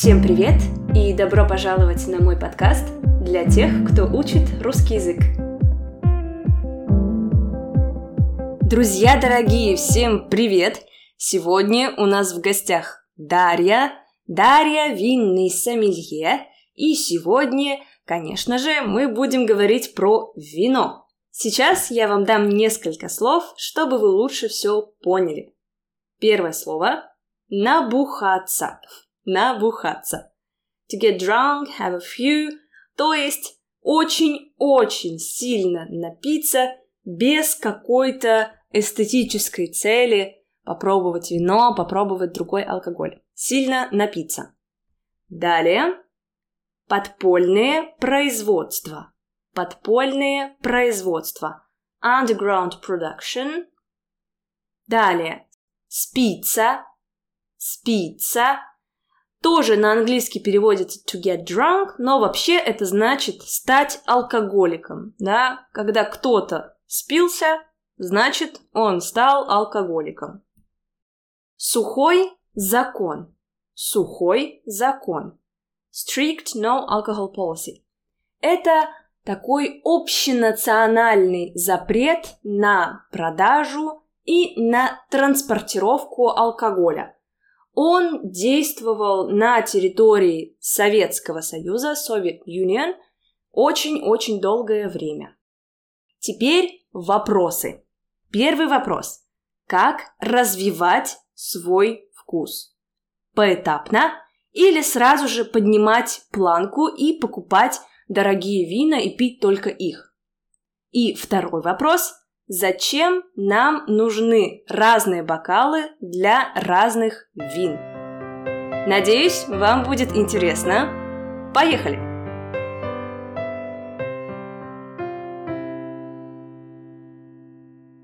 Всем привет и добро пожаловать на мой подкаст для тех, кто учит русский язык. Друзья дорогие, всем привет! Сегодня у нас в гостях Дарья, Дарья винный сомелье, и сегодня, конечно же, мы будем говорить про вино. Сейчас я вам дам несколько слов, чтобы вы лучше все поняли. Первое слово – набухаться. Набухаться. To get drunk, have a few, то есть очень-очень сильно напиться без какой-то эстетической цели попробовать вино, попробовать другой алкоголь. Сильно напиться. Далее. Подпольное производство подпольные производства, underground production. Далее, спица, спица, тоже на английский переводится to get drunk, но вообще это значит стать алкоголиком, да, когда кто-то спился, значит он стал алкоголиком. Сухой закон, сухой закон, strict no alcohol policy. Это такой общенациональный запрет на продажу и на транспортировку алкоголя. Он действовал на территории Советского Союза, Soviet Union, очень-очень долгое время. Теперь вопросы. Первый вопрос. Как развивать свой вкус? Поэтапно или сразу же поднимать планку и покупать дорогие вина и пить только их? И второй вопрос. Зачем нам нужны разные бокалы для разных вин? Надеюсь, вам будет интересно. Поехали!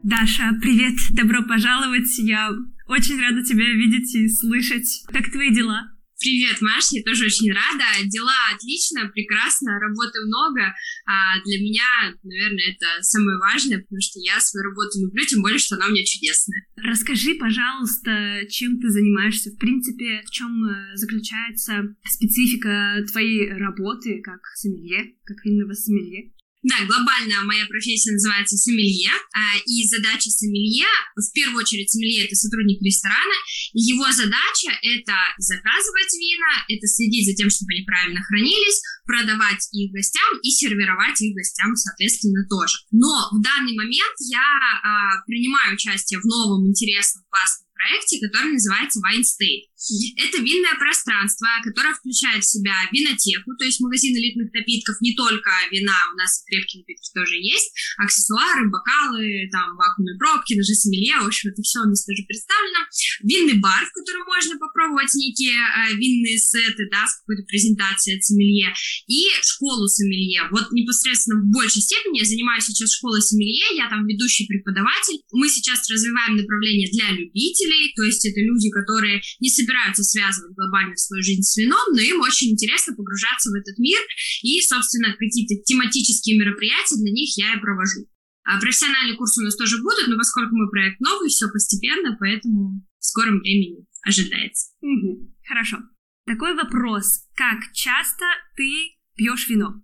Даша, привет, добро пожаловать. Я очень рада тебя видеть и слышать. Как твои дела? Привет, Маш, я тоже очень рада. Дела отлично, прекрасно, работы много. А для меня, наверное, это самое важное, потому что я свою работу люблю, тем более, что она у меня чудесная. Расскажи, пожалуйста, чем ты занимаешься, в принципе, в чем э, заключается специфика твоей работы как сомелье, как винного сомелье? Да, глобально моя профессия называется сомелье, а, и задача сомелье, в первую очередь сомелье это сотрудник ресторана, и его задача это заказывать вина, это следить за тем, чтобы они правильно хранились, продавать их гостям и сервировать их гостям, соответственно, тоже. Но в данный момент я а, принимаю участие в новом интересном классном проекте, который называется Wine State. Это винное пространство, которое включает в себя винотеку, то есть магазин элитных напитков, не только вина, у нас крепкие напитки тоже есть, аксессуары, бокалы, там, вакуумные пробки, ножи сомелье, в общем, это все у нас тоже представлено. Винный бар, в котором можно попробовать некие э, винные сеты, да, с какой-то презентацией от сомелье, и школу сомелье. Вот непосредственно в большей степени я занимаюсь сейчас школой сомелье, я там ведущий преподаватель. Мы сейчас развиваем направление для любителей, то есть это люди, которые не собираются собираются связывать глобально свою жизнь с вином, но им очень интересно погружаться в этот мир, и, собственно, какие-то тематические мероприятия для них я и провожу. А профессиональные курсы у нас тоже будут, но поскольку мы проект новый, все постепенно, поэтому в скором времени ожидается. Угу. Хорошо. Такой вопрос. Как часто ты пьешь вино?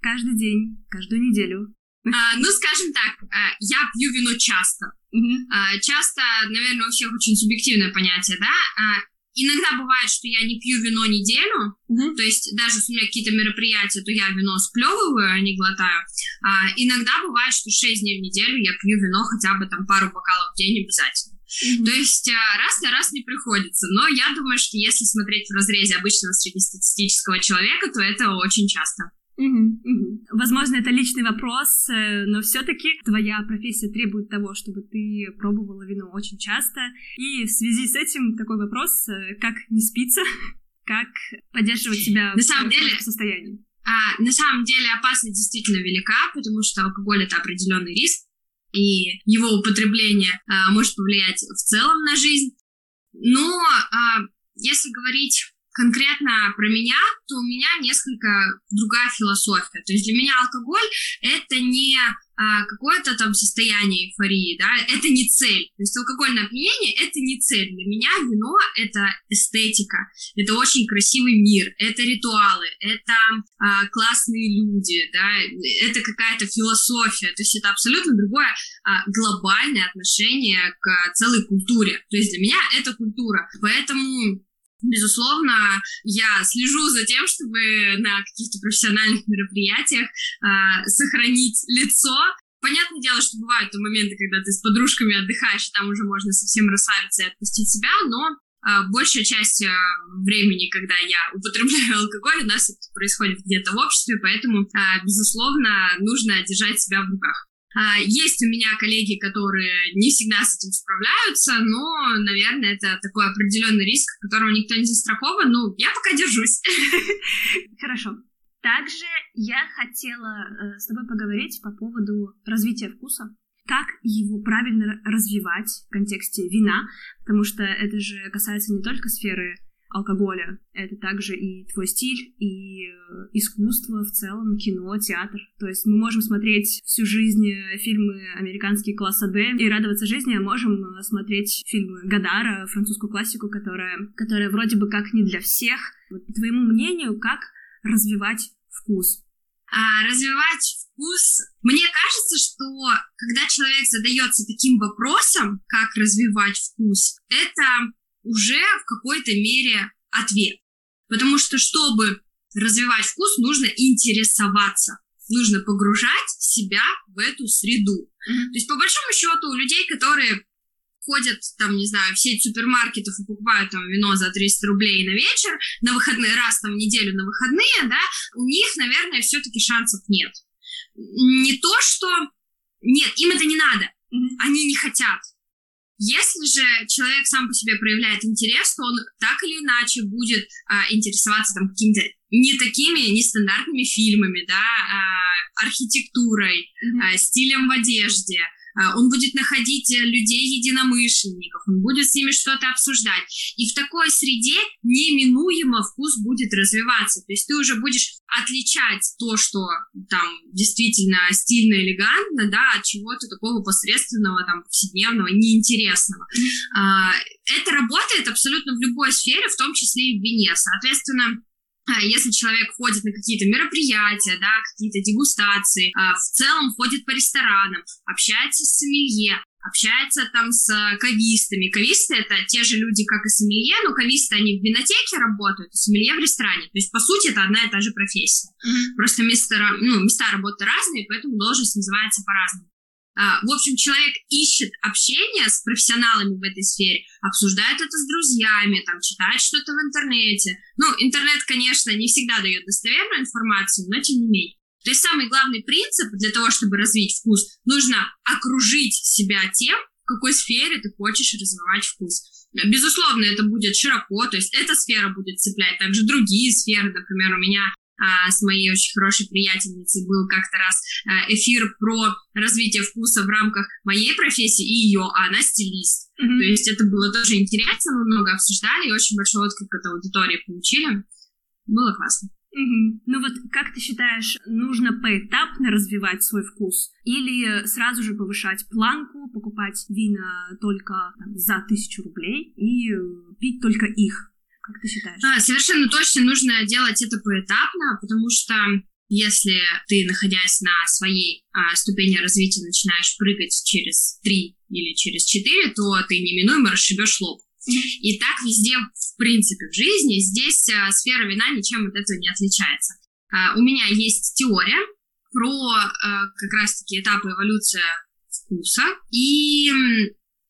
Каждый день, каждую неделю? А, ну, скажем так, а, я пью вино часто. А, часто, наверное, всех очень субъективное понятие, да? Иногда бывает, что я не пью вино неделю, mm-hmm. то есть даже если у меня какие-то мероприятия, то я вино сплевываю, а не глотаю. А иногда бывает, что 6 дней в неделю я пью вино хотя бы там пару бокалов в день обязательно. Mm-hmm. То есть а, раз на раз не приходится. Но я думаю, что если смотреть в разрезе обычного среднестатистического человека, то это очень часто. Угу, угу. Возможно, это личный вопрос, э, но все-таки твоя профессия требует того, чтобы ты пробовала вино очень часто. И в связи с этим такой вопрос, э, как не спиться, как поддерживать себя на самом в деле, состоянии. А, на самом деле опасность действительно велика, потому что алкоголь это определенный риск, и его употребление а, может повлиять в целом на жизнь. Но а, если говорить конкретно про меня, то у меня несколько другая философия. То есть для меня алкоголь это не а, какое-то там состояние эйфории, да, это не цель. То есть алкогольное опьянение — это не цель. Для меня вино — это эстетика, это очень красивый мир, это ритуалы, это а, классные люди, да, это какая-то философия, то есть это абсолютно другое а, глобальное отношение к целой культуре. То есть для меня это культура. Поэтому Безусловно, я слежу за тем, чтобы на каких-то профессиональных мероприятиях э, сохранить лицо. Понятное дело, что бывают моменты, когда ты с подружками отдыхаешь, и там уже можно совсем расслабиться и отпустить себя, но э, большая часть э, времени, когда я употребляю алкоголь, у нас это происходит где-то в обществе, поэтому, безусловно, нужно держать себя в руках. А, есть у меня коллеги, которые не всегда с этим справляются, но, наверное, это такой определенный риск, которого никто не застрахован. Ну, я пока держусь. Хорошо. Также я хотела э, с тобой поговорить по поводу развития вкуса. Как его правильно развивать в контексте вина, потому что это же касается не только сферы алкоголя. Это также и твой стиль, и э, искусство в целом, кино, театр. То есть мы можем смотреть всю жизнь э, фильмы американские класса D и радоваться жизни, а можем э, смотреть фильмы Гадара, французскую классику, которая, которая вроде бы как не для всех. Вот, по твоему мнению, как развивать вкус? А, развивать вкус. Мне кажется, что когда человек задается таким вопросом, как развивать вкус, это уже в какой-то мере ответ. Потому что, чтобы развивать вкус, нужно интересоваться, нужно погружать себя в эту среду. Mm-hmm. То есть, по большому счету, у людей, которые ходят, там, не знаю, в сеть супермаркетов и покупают там вино за 300 рублей на вечер, на выходные, раз там в неделю на выходные, да, у них, наверное, все-таки шансов нет. Не то, что... Нет, им это не надо. Mm-hmm. Они не хотят. Если же человек сам по себе проявляет интерес, то он так или иначе будет а, интересоваться там какими-то не такими нестандартными фильмами, да, а, архитектурой, mm-hmm. а, стилем в одежде, он будет находить э, людей-единомышленников, он будет с ними что-то обсуждать. И в такой среде неминуемо вкус будет развиваться. То есть ты уже будешь отличать то, что там действительно стильно, элегантно, да, от чего-то такого посредственного, там, повседневного, неинтересного. Mm-hmm. Это работает абсолютно в любой сфере, в том числе и в вине. Соответственно, а, если человек ходит на какие-то мероприятия, да, какие-то дегустации, а, в целом ходит по ресторанам, общается с сомелье, общается там с кавистами. Кависты — это те же люди, как и сомелье, но кависты, они в винотеке работают, а сомелье в ресторане. То есть, по сути, это одна и та же профессия. Mm-hmm. Просто места, ну, места работы разные, поэтому должность называется по-разному. А, в общем, человек ищет общение с профессионалами в этой сфере, обсуждает это с друзьями, там, читает что-то в интернете. Ну, интернет, конечно, не всегда дает достоверную информацию, но тем не менее. То есть самый главный принцип для того, чтобы развить вкус, нужно окружить себя тем, в какой сфере ты хочешь развивать вкус. Безусловно, это будет широко, то есть эта сфера будет цеплять также другие сферы. Например, у меня а, с моей очень хорошей приятельницей был как-то раз а, эфир про развитие вкуса в рамках моей профессии и ее, а она стилист. Mm-hmm. То есть это было тоже интересно, мы много обсуждали и очень большой отклик от аудитории получили. Было классно. Угу. Ну вот как ты считаешь, нужно поэтапно развивать свой вкус или сразу же повышать планку, покупать вина только там, за тысячу рублей и пить только их? Как ты считаешь? А, совершенно точно нужно делать это поэтапно, потому что если ты, находясь на своей а, ступени развития, начинаешь прыгать через три или через четыре, то ты неминуемо расшибешь лоб. И так везде, в принципе, в жизни, здесь а, сфера вина ничем от этого не отличается. А, у меня есть теория про а, как раз-таки этапы эволюции вкуса, и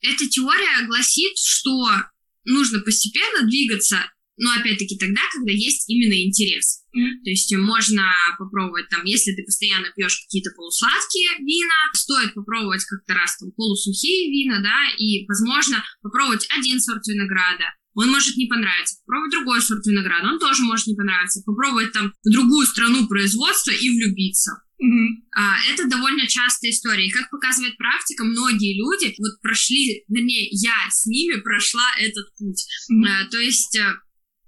эта теория гласит, что нужно постепенно двигаться, но опять-таки тогда, когда есть именно интерес. Mm-hmm. То есть можно попробовать там, если ты постоянно пьешь какие-то полусладкие вина, стоит попробовать как-то раз там полусухие вина, да, и, возможно, попробовать один сорт винограда, он может не понравиться. Попробовать другой сорт винограда, он тоже может не понравиться. Попробовать там другую страну производства и влюбиться. Mm-hmm. А, это довольно частая история. И как показывает практика, многие люди вот прошли, вернее, я с ними прошла этот путь. Mm-hmm. А, то есть э,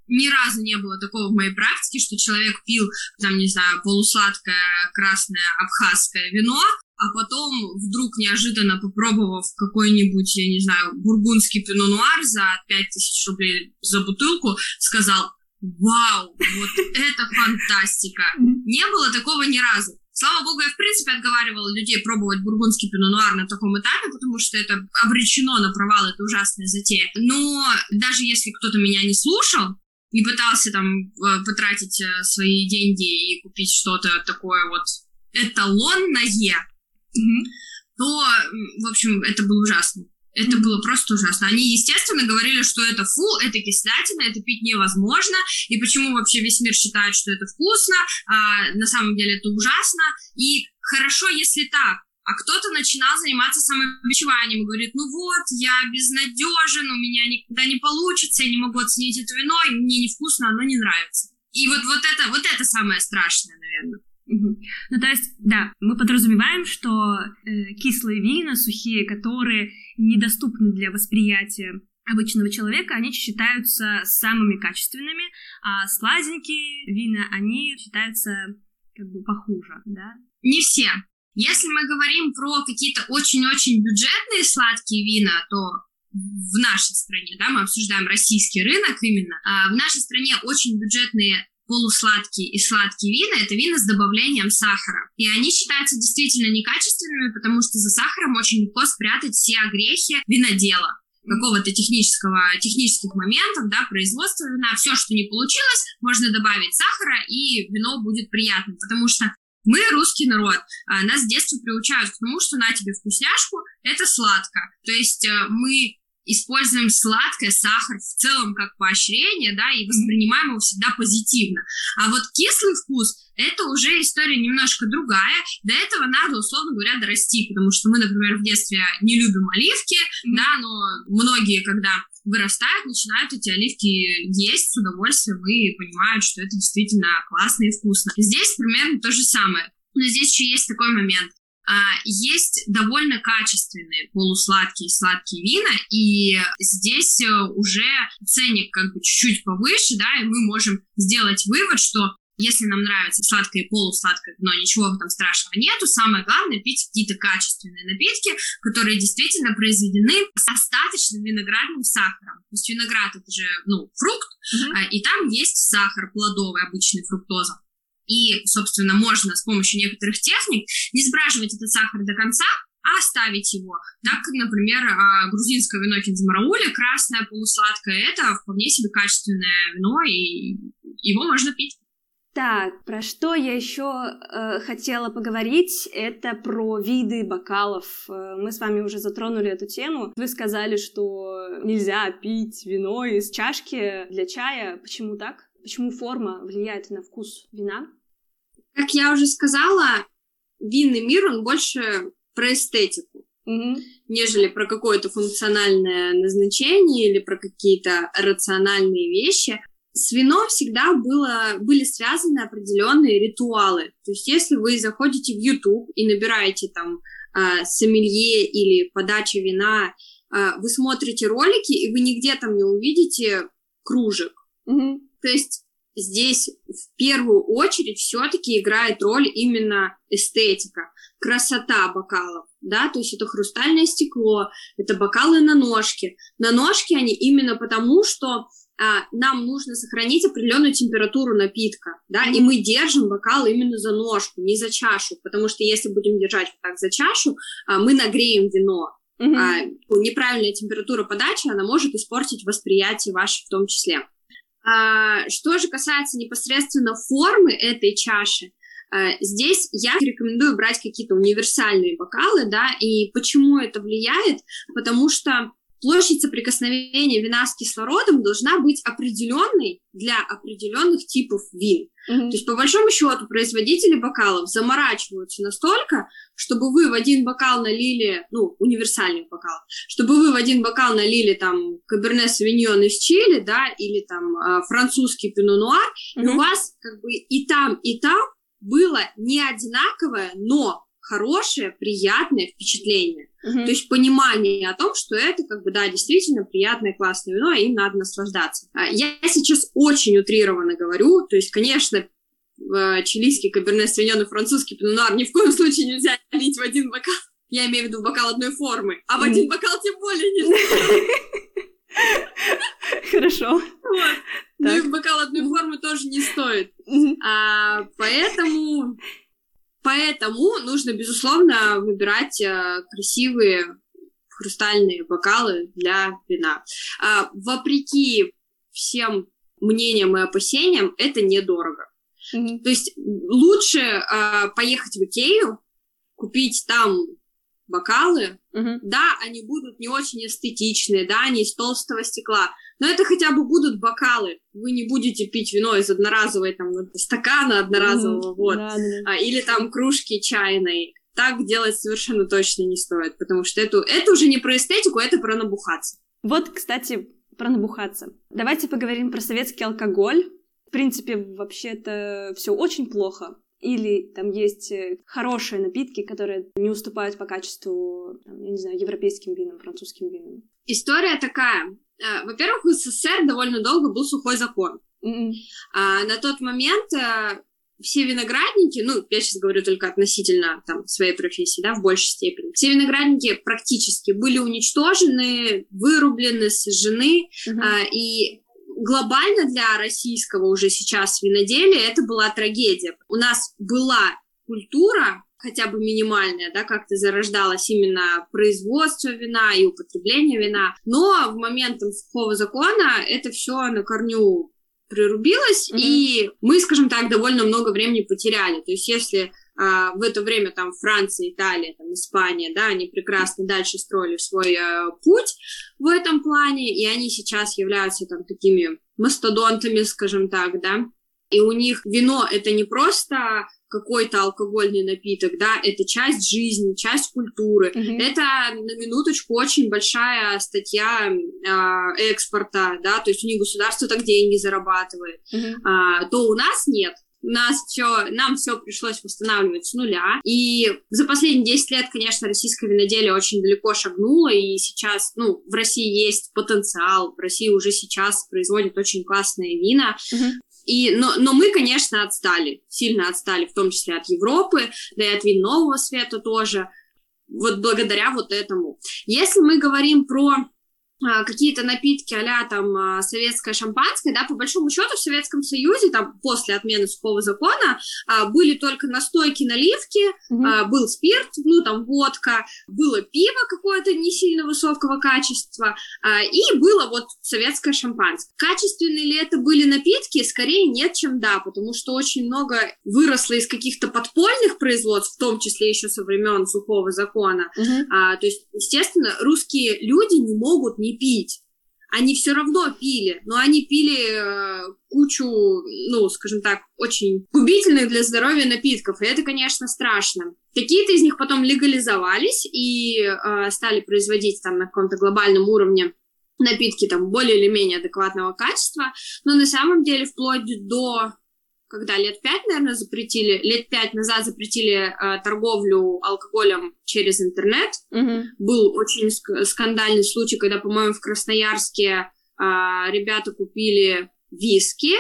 ни разу не было такого в моей практике, что человек пил, там, не знаю, полусладкое красное абхазское вино, а потом вдруг неожиданно попробовав какой-нибудь, я не знаю, бургундский пино-нуар за 5000 рублей за бутылку, сказал, вау, вот это фантастика. Не было такого ни разу. Слава богу, я в принципе отговаривала людей пробовать бургундский пино-нуар на таком этапе, потому что это обречено на провал, это ужасная затея. Но даже если кто-то меня не слушал, и пытался там э, потратить э, свои деньги и купить что-то такое вот эталонное, mm-hmm. то, в общем, это было ужасно. Это было просто ужасно. Они, естественно, говорили, что это фу, это кислятина, это пить невозможно, и почему вообще весь мир считает, что это вкусно, а на самом деле это ужасно. И хорошо, если так, а кто-то начинал заниматься самобичеванием и говорит, ну вот, я безнадежен, у меня никогда не получится, я не могу оценить это вино, мне невкусно, оно не нравится. И вот, вот, это, вот это самое страшное, наверное. Ну, то есть, да, мы подразумеваем, что э, кислые вина, сухие, которые недоступны для восприятия обычного человека, они считаются самыми качественными, а сладенькие вина, они считаются как бы похуже, да? Не все. Если мы говорим про какие-то очень-очень бюджетные сладкие вина, то в нашей стране, да, мы обсуждаем российский рынок именно, а в нашей стране очень бюджетные полусладкие и сладкие вина – это вина с добавлением сахара. И они считаются действительно некачественными, потому что за сахаром очень легко спрятать все огрехи винодела какого-то технического, технических моментов, да, производства вина, все, что не получилось, можно добавить сахара, и вино будет приятным, потому что мы русский народ, а, нас с детства приучают к тому, что на тебе вкусняшку, это сладко. То есть э, мы используем сладкое, сахар в целом как поощрение, да, и воспринимаем его всегда позитивно. А вот кислый вкус – это уже история немножко другая. До этого надо, условно говоря, дорасти, потому что мы, например, в детстве не любим оливки, mm-hmm. да, но многие, когда вырастают, начинают эти оливки есть с удовольствием и понимают, что это действительно классно и вкусно. Здесь примерно то же самое. Но здесь еще есть такой момент есть довольно качественные полусладкие сладкие вина, и здесь э, уже ценник как бы чуть-чуть повыше, да, и мы можем сделать вывод, что если нам нравится сладкое и полусладкое вино, ничего в этом страшного нету. Самое главное пить какие-то качественные напитки, которые действительно произведены с остаточным виноградным сахаром. То есть виноград это же, ну, фрукт, mm-hmm. и там есть сахар плодовый, обычный фруктоза. И, собственно, можно с помощью некоторых техник не сбраживать этот сахар до конца, а оставить его. Так, например, а, грузинское вино кинзмараули, красное, полусладкое, это вполне себе качественное вино, и его можно пить. Так, про что я еще э, хотела поговорить, это про виды бокалов. Э, мы с вами уже затронули эту тему. Вы сказали, что нельзя пить вино из чашки для чая. Почему так? Почему форма влияет на вкус вина? Как я уже сказала, винный мир, он больше про эстетику, mm нежели про какое-то функциональное назначение или про какие-то рациональные вещи. С вином всегда было, были связаны определенные ритуалы. То есть, если вы заходите в YouTube и набираете там э, сомелье или подача вина, э, вы смотрите ролики, и вы нигде там не увидите кружек. Mm-hmm. То есть здесь в первую очередь все-таки играет роль именно эстетика, красота бокалов, да, то есть это хрустальное стекло, это бокалы на ножке. На ножке они именно потому, что а, нам нужно сохранить определенную температуру напитка, да, и мы держим бокал именно за ножку, не за чашу, потому что если будем держать вот так за чашу, а, мы нагреем вино. Mm-hmm. А, неправильная температура подачи, она может испортить восприятие ваше в том числе. А, что же касается непосредственно формы этой чаши, а, здесь я рекомендую брать какие-то универсальные бокалы, да, и почему это влияет? Потому что площадь соприкосновения вина с кислородом должна быть определенной для определенных типов вин. Mm-hmm. То есть, по большому счету, производители бокалов заморачиваются настолько, чтобы вы в один бокал налили, ну, универсальный бокал, чтобы вы в один бокал налили там каберне савиньон из Чили, да, или там а, французский пино-нуар, mm-hmm. и у вас как бы и там, и там было не одинаковое, но хорошее, приятное впечатление. Uh-huh. То есть понимание о том, что это как бы, да, действительно приятное, классное вино, и им надо наслаждаться. А, я сейчас очень утрированно говорю, то есть, конечно, в чилийский каберне свиньон французский пинонуар ни в коем случае нельзя лить в один бокал. Я имею в виду бокал одной формы, а в один бокал тем более нельзя. Хорошо. Ну и в бокал одной формы тоже не стоит. А, поэтому, поэтому нужно, безусловно, выбирать а, красивые хрустальные бокалы для вина. А, вопреки всем мнениям и опасениям, это недорого. Mm-hmm. То есть лучше а, поехать в Икею, купить там бокалы, uh-huh. да, они будут не очень эстетичные, да, они из толстого стекла, но это хотя бы будут бокалы. Вы не будете пить вино из одноразовой там стакана одноразового, uh-huh. вот, да, да. А, или там кружки чайной. Так делать совершенно точно не стоит, потому что это, это уже не про эстетику, это про набухаться. Вот, кстати, про набухаться. Давайте поговорим про советский алкоголь. В принципе, вообще это все очень плохо или там есть э, хорошие напитки, которые не уступают по качеству, там, я не знаю, европейским винам, французским винам? История такая. Э, во-первых, в СССР довольно долго был сухой закон. Mm-hmm. А, на тот момент а, все виноградники, ну, я сейчас говорю только относительно там, своей профессии, да, в большей степени, все виноградники практически были уничтожены, вырублены, сожжены, mm-hmm. а, и глобально для российского уже сейчас виноделия это была трагедия. У нас была культура, хотя бы минимальная, да, как-то зарождалось именно производство вина и употребление вина, но в момент там, сухого закона это все на корню прирубилось, mm-hmm. и мы, скажем так, довольно много времени потеряли. То есть если а, в это время там Франция, Италия, там Испания, да, они прекрасно дальше строили свой а, путь в этом плане, и они сейчас являются там такими мастодонтами, скажем так, да, и у них вино это не просто какой-то алкогольный напиток, да, это часть жизни, часть культуры. Mm-hmm. Это на минуточку очень большая статья э, экспорта, да, то есть у них государство так деньги зарабатывает, mm-hmm. а, то у нас нет нас все, нам все пришлось восстанавливать с нуля. И за последние 10 лет, конечно, российское виноделие очень далеко шагнуло, и сейчас, ну, в России есть потенциал, в России уже сейчас производят очень классные вина. Uh-huh. И, но, но мы, конечно, отстали, сильно отстали, в том числе от Европы, да и от вин света тоже, вот благодаря вот этому. Если мы говорим про какие-то напитки а там а, советское шампанское, да, по большому счету в Советском Союзе, там, после отмены сухого закона, а, были только настойки, наливки, mm-hmm. был спирт, ну, там, водка, было пиво какое-то не сильно высокого качества, и было вот советское шампанское. Качественные ли это были напитки? Скорее нет, чем да, потому что очень много выросло из каких-то подпольных производств, в том числе еще со времен сухого закона. Mm-hmm. то есть, естественно, русские люди не могут не пить. Они все равно пили, но они пили э, кучу, ну, скажем так, очень губительных для здоровья напитков, и это, конечно, страшно. Какие-то из них потом легализовались и э, стали производить там на каком-то глобальном уровне напитки там более или менее адекватного качества, но на самом деле вплоть до когда лет пять, наверное, запретили, лет пять назад запретили э, торговлю алкоголем через интернет. Mm-hmm. Был очень ск- скандальный случай, когда, по-моему, в Красноярске э, ребята купили виски,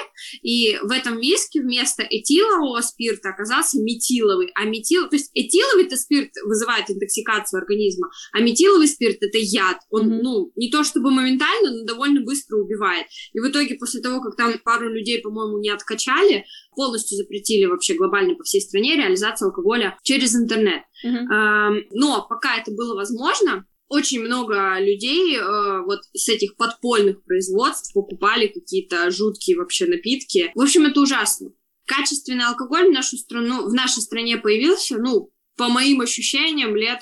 и в этом виске вместо этилового спирта оказался метиловый, а метил, то есть этиловый-то спирт вызывает интоксикацию организма, а метиловый спирт это яд, он, mm-hmm. ну, не то чтобы моментально, но довольно быстро убивает, и в итоге после того, как там пару людей, по-моему, не откачали, полностью запретили вообще глобально по всей стране реализацию алкоголя через интернет. Mm-hmm. Но пока это было возможно, очень много людей э, вот с этих подпольных производств покупали какие-то жуткие вообще напитки. В общем, это ужасно. Качественный алкоголь в нашу страну, в нашей стране появился, ну, по моим ощущениям, лет,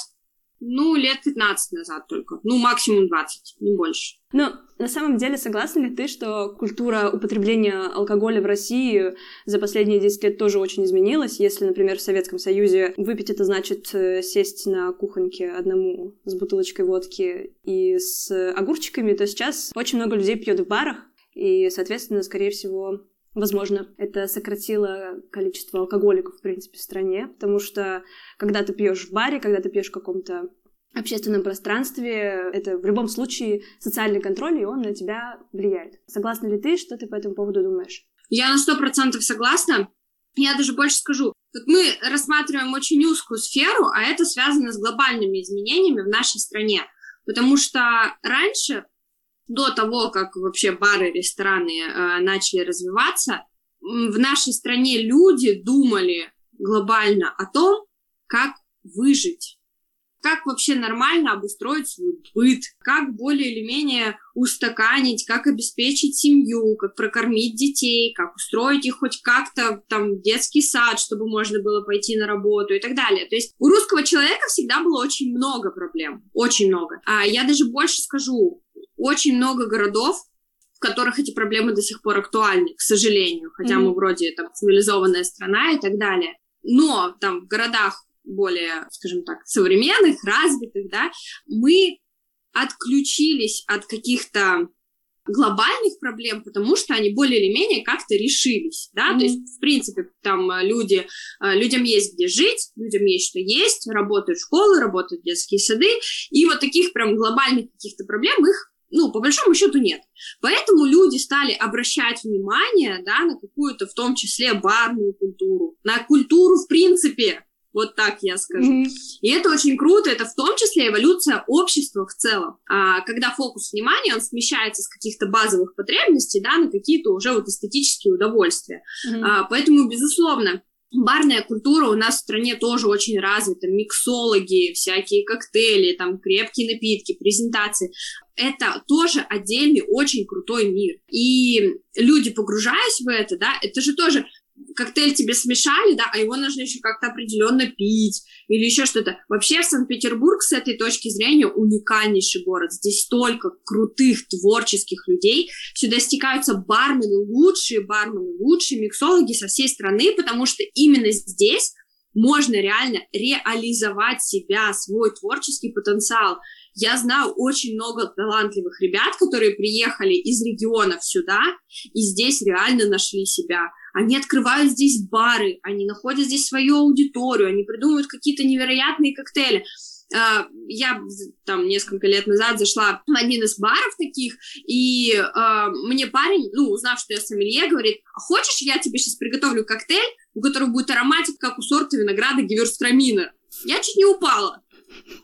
ну, лет 15 назад только. Ну, максимум 20, не больше. Ну, на самом деле, согласна ли ты, что культура употребления алкоголя в России за последние 10 лет тоже очень изменилась? Если, например, в Советском Союзе выпить это значит э, сесть на кухоньке одному с бутылочкой водки и с огурчиками, то сейчас очень много людей пьет в барах, и, соответственно, скорее всего, Возможно, это сократило количество алкоголиков, в принципе, в стране, потому что когда ты пьешь в баре, когда ты пьешь в каком-то общественном пространстве, это в любом случае социальный контроль, и он на тебя влияет. Согласна ли ты? Что ты по этому поводу думаешь? Я на сто процентов согласна. Я даже больше скажу, Тут мы рассматриваем очень узкую сферу, а это связано с глобальными изменениями в нашей стране. Потому что раньше, до того, как вообще бары, рестораны э, начали развиваться, в нашей стране люди думали глобально о том, как выжить как вообще нормально обустроить свой быт, как более или менее устаканить, как обеспечить семью, как прокормить детей, как устроить их хоть как-то там детский сад, чтобы можно было пойти на работу и так далее. То есть у русского человека всегда было очень много проблем, очень много. А я даже больше скажу, очень много городов, в которых эти проблемы до сих пор актуальны, к сожалению, хотя mm-hmm. мы вроде там цивилизованная страна и так далее. Но там в городах более, скажем так, современных, развитых, да, мы отключились от каких-то глобальных проблем, потому что они более или менее как-то решились, да, mm-hmm. то есть, в принципе, там э, люди, э, людям есть где жить, людям есть что есть, работают школы, работают детские сады, и вот таких прям глобальных каких-то проблем их ну, по большому счету нет. Поэтому люди стали обращать внимание, да, на какую-то, в том числе, барную культуру, на культуру в принципе, вот так я скажу. Mm-hmm. И это очень круто, это в том числе эволюция общества в целом. А, когда фокус внимания, он смещается с каких-то базовых потребностей, да, на какие-то уже вот эстетические удовольствия. Mm-hmm. А, поэтому, безусловно, барная культура у нас в стране тоже очень развита, миксологи, всякие коктейли, там крепкие напитки, презентации. Это тоже отдельный очень крутой мир. И люди, погружаясь в это, да, это же тоже коктейль тебе смешали, да, а его нужно еще как-то определенно пить или еще что-то. Вообще Санкт-Петербург с этой точки зрения уникальнейший город. Здесь столько крутых творческих людей. Сюда стекаются бармены, лучшие бармены, лучшие миксологи со всей страны, потому что именно здесь можно реально реализовать себя, свой творческий потенциал. Я знаю очень много талантливых ребят, которые приехали из регионов сюда и здесь реально нашли себя. Они открывают здесь бары, они находят здесь свою аудиторию, они придумывают какие-то невероятные коктейли. Uh, я там несколько лет назад зашла в один из баров таких, и uh, мне парень, ну, узнав, что я сомелье, говорит, а хочешь, я тебе сейчас приготовлю коктейль, у которого будет ароматик, как у сорта винограда Геверстрамина. Я чуть не упала.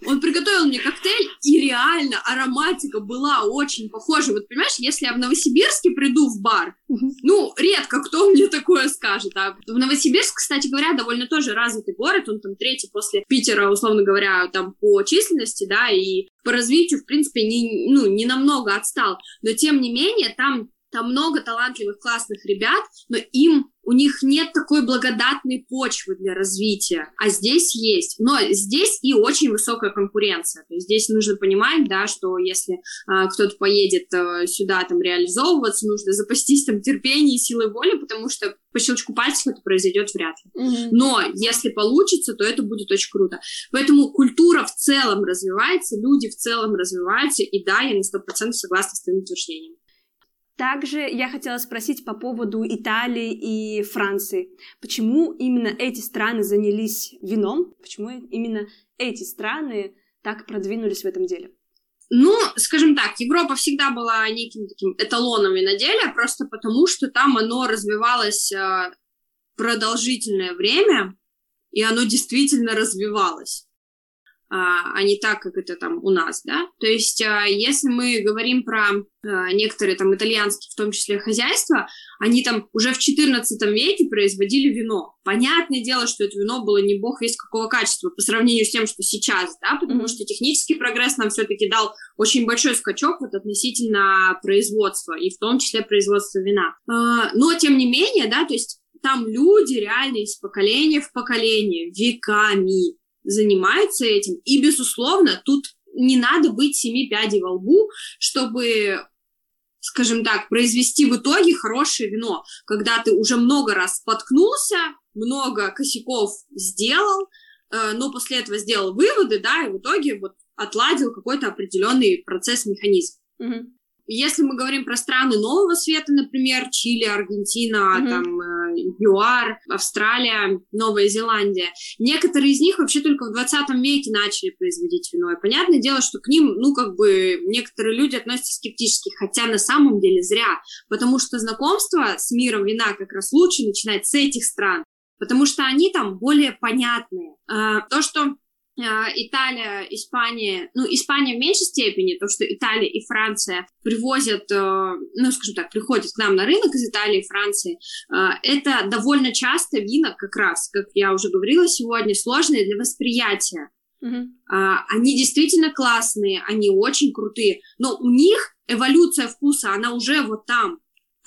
Он приготовил мне коктейль, и реально ароматика была очень похожа. Вот понимаешь, если я в Новосибирске приду в бар, ну, редко кто мне такое скажет. А в Новосибирск, кстати говоря, довольно тоже развитый город, он там третий после Питера, условно говоря, там по численности, да, и по развитию, в принципе, не, ну, не намного отстал. Но, тем не менее, там там много талантливых, классных ребят, но им у них нет такой благодатной почвы для развития, а здесь есть. Но здесь и очень высокая конкуренция. То есть здесь нужно понимать, да, что если э, кто-то поедет э, сюда там реализовываться, нужно запастись там терпением и силой воли, потому что по щелчку пальцев это произойдет вряд ли. Mm-hmm. Но если получится, то это будет очень круто. Поэтому культура в целом развивается, люди в целом развиваются, и да, я на сто процентов согласна с твоим утверждением. Также я хотела спросить по поводу Италии и Франции. Почему именно эти страны занялись вином? Почему именно эти страны так продвинулись в этом деле? Ну, скажем так, Европа всегда была неким таким эталоном виноделия, просто потому что там оно развивалось э, продолжительное время, и оно действительно развивалось а, а не так, как это там у нас, да. То есть, а, если мы говорим про а, некоторые там итальянские, в том числе хозяйства, они там уже в XIV веке производили вино. Понятное дело, что это вино было не бог весь какого качества по сравнению с тем, что сейчас, да, потому mm-hmm. что технический прогресс нам все-таки дал очень большой скачок вот относительно производства, и в том числе производства вина. Но, тем не менее, да, то есть там люди реально из поколения в поколение, веками занимаются этим. И, безусловно, тут не надо быть семи пядей во лбу, чтобы скажем так, произвести в итоге хорошее вино, когда ты уже много раз споткнулся, много косяков сделал, э, но после этого сделал выводы, да, и в итоге вот отладил какой-то определенный процесс, механизм. Mm-hmm. Если мы говорим про страны нового света, например, Чили, Аргентина, mm-hmm. там, э, ЮАР, Австралия, Новая Зеландия, некоторые из них вообще только в 20 веке начали производить вино. И понятное дело, что к ним, ну, как бы, некоторые люди относятся скептически, хотя на самом деле зря, потому что знакомство с миром вина как раз лучше начинать с этих стран. потому что они там более понятные. А, то, что Италия, Испания, ну, Испания в меньшей степени, то, что Италия и Франция привозят, э, ну, скажем так, приходят к нам на рынок из Италии и Франции, э, это довольно часто вина, как раз, как я уже говорила сегодня, сложные для восприятия. Uh-huh. Они действительно классные, они очень крутые, но у них эволюция вкуса, она уже вот там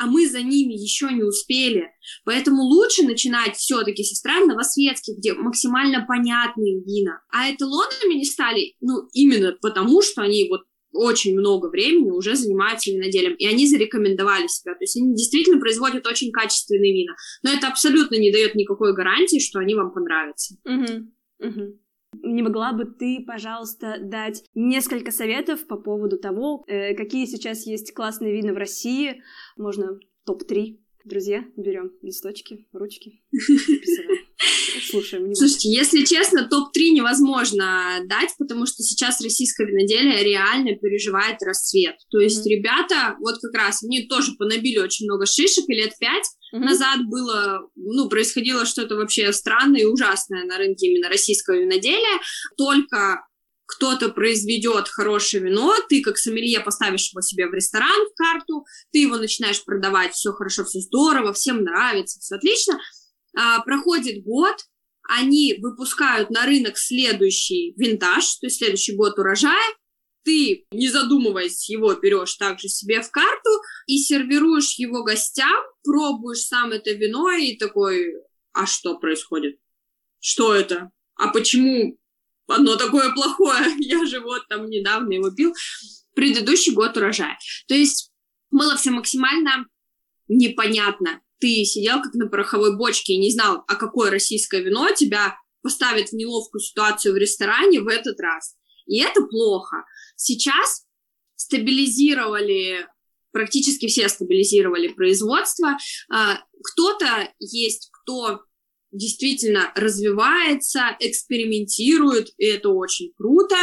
а мы за ними еще не успели. Поэтому лучше начинать все-таки с стран новосветских, где максимально понятные вина. А эталонами не стали, ну, именно потому, что они вот очень много времени уже занимаются виноделием, и они зарекомендовали себя. То есть они действительно производят очень качественные вина. Но это абсолютно не дает никакой гарантии, что они вам понравятся. Угу. Угу. Не могла бы ты, пожалуйста, дать несколько советов по поводу того, э, какие сейчас есть классные вина в России? Можно топ-3. Друзья, берем листочки, ручки, Слушаем. Слушайте, если честно, топ-3 невозможно дать, потому что сейчас российское виноделие реально переживает расцвет. То есть mm-hmm. ребята, вот как раз, они тоже понабили очень много шишек, и лет пять mm-hmm. назад было, ну, происходило что-то вообще странное и ужасное на рынке именно российского виноделия. Только кто-то произведет хорошее вино, ты как сомелье поставишь его себе в ресторан в карту, ты его начинаешь продавать, все хорошо, все здорово, всем нравится, все отлично. А, проходит год, они выпускают на рынок следующий винтаж, то есть следующий год урожая, ты, не задумываясь, его берешь также себе в карту и сервируешь его гостям, пробуешь сам это вино и такой, а что происходит? Что это? А почему оно такое плохое? Я же вот там недавно его пил. Предыдущий год урожая. То есть было все максимально непонятно. Ты сидел как на пороховой бочке и не знал, а какое российское вино тебя поставит в неловкую ситуацию в ресторане в этот раз. И это плохо. Сейчас стабилизировали, практически все стабилизировали производство. А, кто-то есть, кто действительно развивается, экспериментирует, и это очень круто.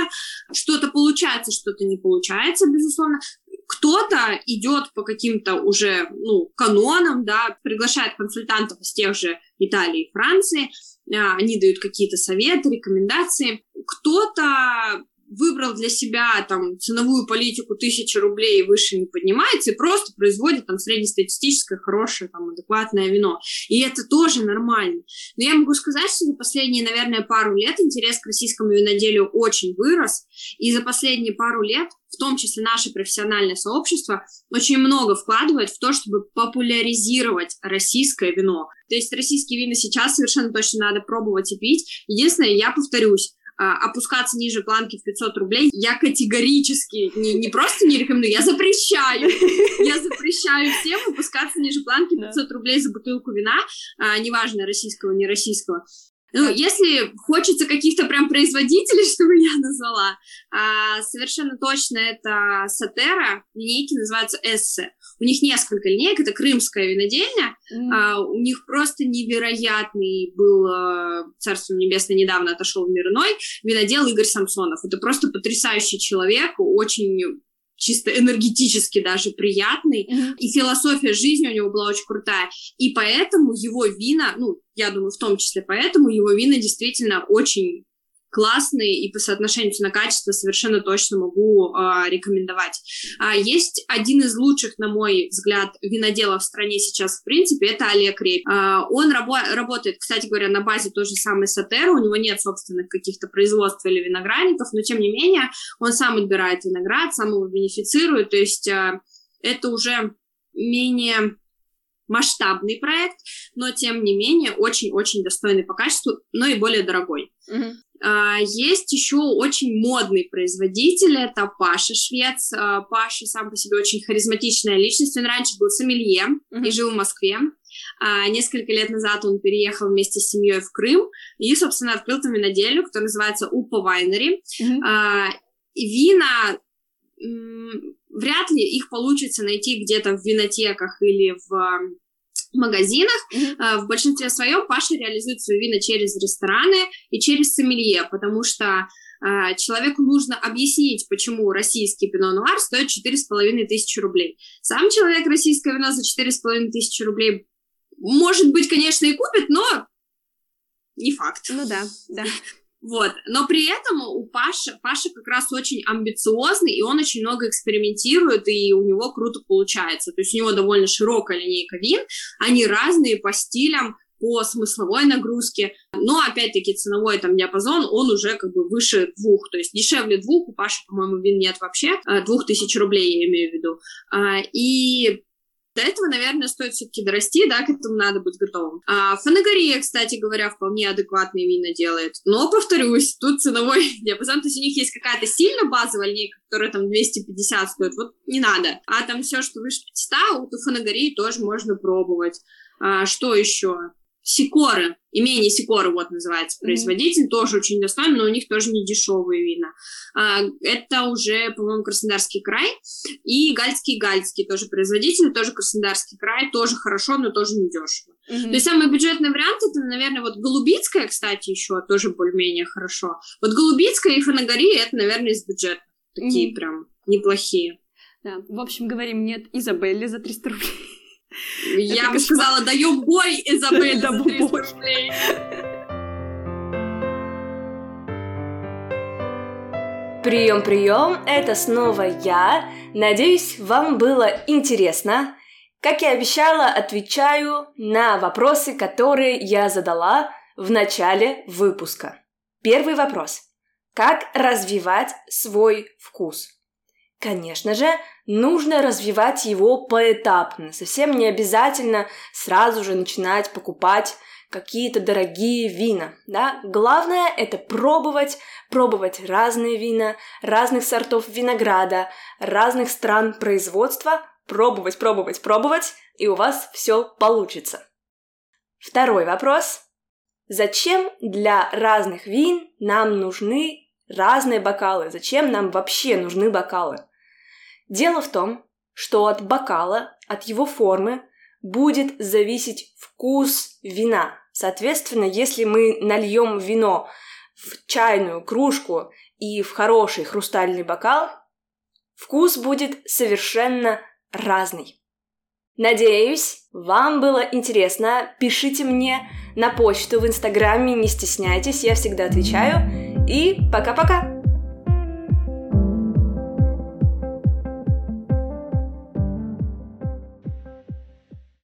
Что-то получается, что-то не получается, безусловно. Кто-то идет по каким-то уже ну, канонам, да, приглашает консультантов из тех же Италии и Франции, а, они дают какие-то советы, рекомендации. Кто-то выбрал для себя там ценовую политику тысячи рублей и выше не поднимается и просто производит там среднестатистическое, хорошее, там, адекватное вино. И это тоже нормально. Но я могу сказать, что за последние, наверное, пару лет интерес к российскому виноделию очень вырос, и за последние пару лет в том числе наше профессиональное сообщество, очень много вкладывает в то, чтобы популяризировать российское вино. То есть российские вина сейчас совершенно точно надо пробовать и пить. Единственное, я повторюсь, опускаться ниже планки в 500 рублей, я категорически не, не просто не рекомендую, я запрещаю. Я запрещаю всем опускаться ниже планки 500 рублей за бутылку вина, а, неважно, российского, не российского. Ну, если хочется каких-то прям производителей, чтобы я назвала, а, совершенно точно это Сатера, линейки называются Эссе. У них несколько линеек, это крымская винодельня, mm. а, у них просто невероятный был, а, царство небесное недавно отошел в мир иной, винодел Игорь Самсонов. Это просто потрясающий человек, очень чисто энергетически даже приятный, mm-hmm. и философия жизни у него была очень крутая, и поэтому его вина, ну, я думаю, в том числе поэтому его вина действительно очень классные и по соотношению цена-качество совершенно точно могу э, рекомендовать. А, есть один из лучших, на мой взгляд, виноделов в стране сейчас, в принципе, это Олег Рейп. А, он рабо- работает, кстати говоря, на базе той же самой Сатера, у него нет собственных каких-то производств или виноградников, но тем не менее он сам отбирает виноград, сам его бенефицирует, то есть э, это уже менее масштабный проект, но тем не менее очень-очень достойный по качеству, но и более дорогой. Mm-hmm. Uh, есть еще очень модный производитель, это Паша Швец. Uh, Паша сам по себе очень харизматичная личность. Он раньше был сомелье mm-hmm. и жил в Москве. Uh, несколько лет назад он переехал вместе с семьей в Крым и, собственно, открыл там винодельню, которая называется Упа Вайнери. Mm-hmm. Вина вряд ли их получится найти где-то в винотеках или в магазинах. Mm-hmm. В большинстве своем Паша реализует свои вина через рестораны и через сомелье, потому что а, человеку нужно объяснить, почему российский пино нуар стоит 4,5 тысячи рублей. Сам человек российское вино за 4,5 тысячи рублей, может быть, конечно, и купит, но не факт. Ну да, да. Вот. Но при этом у Паши, Паша как раз очень амбициозный, и он очень много экспериментирует, и у него круто получается. То есть у него довольно широкая линейка вин, они разные по стилям, по смысловой нагрузке, но опять-таки ценовой там диапазон, он уже как бы выше двух, то есть дешевле двух, у Паши, по-моему, вин нет вообще, а, двух тысяч рублей я имею в виду. А, и до этого, наверное, стоит все-таки дорасти, да, к этому надо быть готовым. А Фанагория, кстати говоря, вполне адекватные вина делает. Но, повторюсь, тут ценовой диапазон, то есть у них есть какая-то сильно базовая линейка, которая там 250 стоит, вот не надо. А там все, что выше 500, у Фанагории тоже можно пробовать. А, что еще? Сикоры, имение Сикоры, вот называется производитель, mm-hmm. тоже очень достойный, но у них тоже не дешевые вина. А, это уже, по-моему, Краснодарский край. И Гальский Гальский тоже производитель, тоже Краснодарский край, тоже хорошо, но тоже не дешево. Mm-hmm. То есть самый бюджетный вариант это, наверное, вот Голубицкая, кстати, еще тоже более-менее хорошо. Вот Голубицкая и Фанагория это, наверное, из бюджета. Такие mm-hmm. прям неплохие. Да, в общем, говорим нет Изабелле за 300 рублей. Я бы сказала, даем бой, Изабель, за 300 рублей. Прием, прием, это снова я. Надеюсь, вам было интересно. Как я обещала, отвечаю на вопросы, которые я задала в начале выпуска. Первый вопрос. Как развивать свой вкус? Конечно же, нужно развивать его поэтапно. Совсем не обязательно сразу же начинать покупать какие-то дорогие вина, да? Главное это пробовать, пробовать разные вина, разных сортов винограда, разных стран производства, пробовать, пробовать, пробовать, и у вас все получится. Второй вопрос. Зачем для разных вин нам нужны разные бокалы? Зачем нам вообще нужны бокалы? Дело в том, что от бокала, от его формы будет зависеть вкус вина. Соответственно, если мы нальем вино в чайную кружку и в хороший хрустальный бокал, вкус будет совершенно разный. Надеюсь, вам было интересно. Пишите мне на почту в Инстаграме, не стесняйтесь, я всегда отвечаю. И пока-пока!